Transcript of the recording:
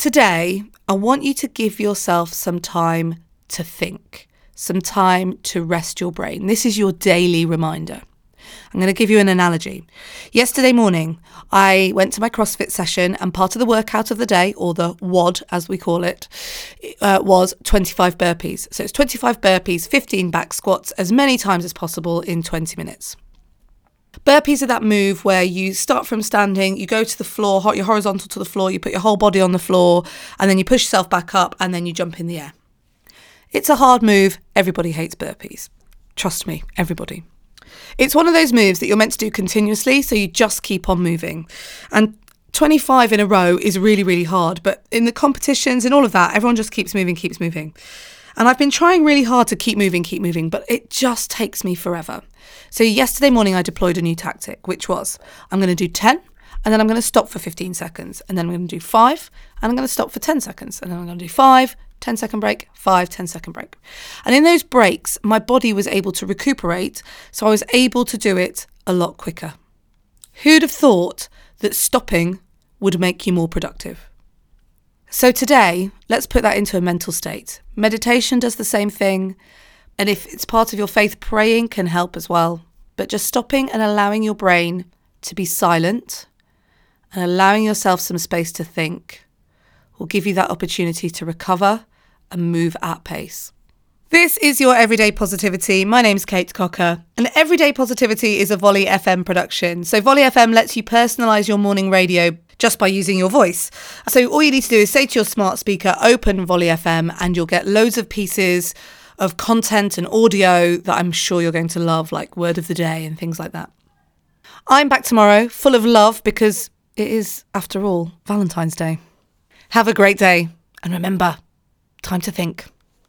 Today, I want you to give yourself some time to think, some time to rest your brain. This is your daily reminder. I'm going to give you an analogy. Yesterday morning, I went to my CrossFit session, and part of the workout of the day, or the WOD as we call it, uh, was 25 burpees. So it's 25 burpees, 15 back squats, as many times as possible in 20 minutes. Burpees are that move where you start from standing, you go to the floor, you're horizontal to the floor, you put your whole body on the floor, and then you push yourself back up, and then you jump in the air. It's a hard move. Everybody hates burpees. Trust me, everybody. It's one of those moves that you're meant to do continuously, so you just keep on moving. And 25 in a row is really, really hard. But in the competitions and all of that, everyone just keeps moving, keeps moving. And I've been trying really hard to keep moving, keep moving, but it just takes me forever. So yesterday morning, I deployed a new tactic, which was I'm going to do 10 and then I'm going to stop for 15 seconds. And then I'm going to do five and I'm going to stop for 10 seconds. And then I'm going to do five, 10 second break, five, 10 second break. And in those breaks, my body was able to recuperate. So I was able to do it a lot quicker. Who'd have thought that stopping would make you more productive? So today, let's put that into a mental state. Meditation does the same thing. And if it's part of your faith, praying can help as well. But just stopping and allowing your brain to be silent and allowing yourself some space to think will give you that opportunity to recover and move at pace. This is your Everyday Positivity. My name's Kate Cocker, and Everyday Positivity is a Volley FM production. So, Volley FM lets you personalise your morning radio just by using your voice. So, all you need to do is say to your smart speaker, open Volley FM, and you'll get loads of pieces of content and audio that I'm sure you're going to love, like word of the day and things like that. I'm back tomorrow, full of love, because it is, after all, Valentine's Day. Have a great day, and remember, time to think.